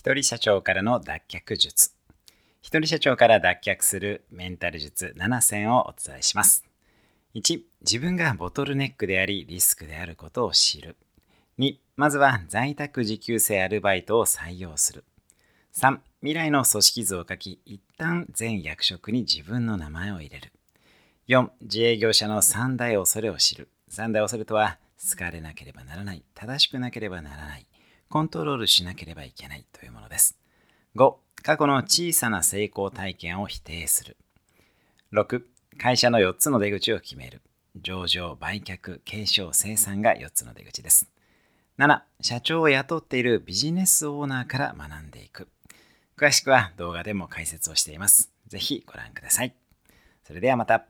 一人社長からの脱却術。一人社長から脱却するメンタル術7選をお伝えします。1、自分がボトルネックでありリスクであることを知る。2、まずは在宅時給制アルバイトを採用する。3、未来の組織図を書き、一旦全役職に自分の名前を入れる。4、自営業者の三大恐れを知る。三大恐れとは、好かれなければならない、正しくなければならない、コントロールしなければいけないというものです。5、過去の小さな成功体験を否定する。6、会社の4つの出口を決める。上場、売却、継承、生産が4つの出口です。7、社長を雇っているビジネスオーナーから学んでいく。詳しくは動画でも解説をしています。ぜひご覧ください。それではまた。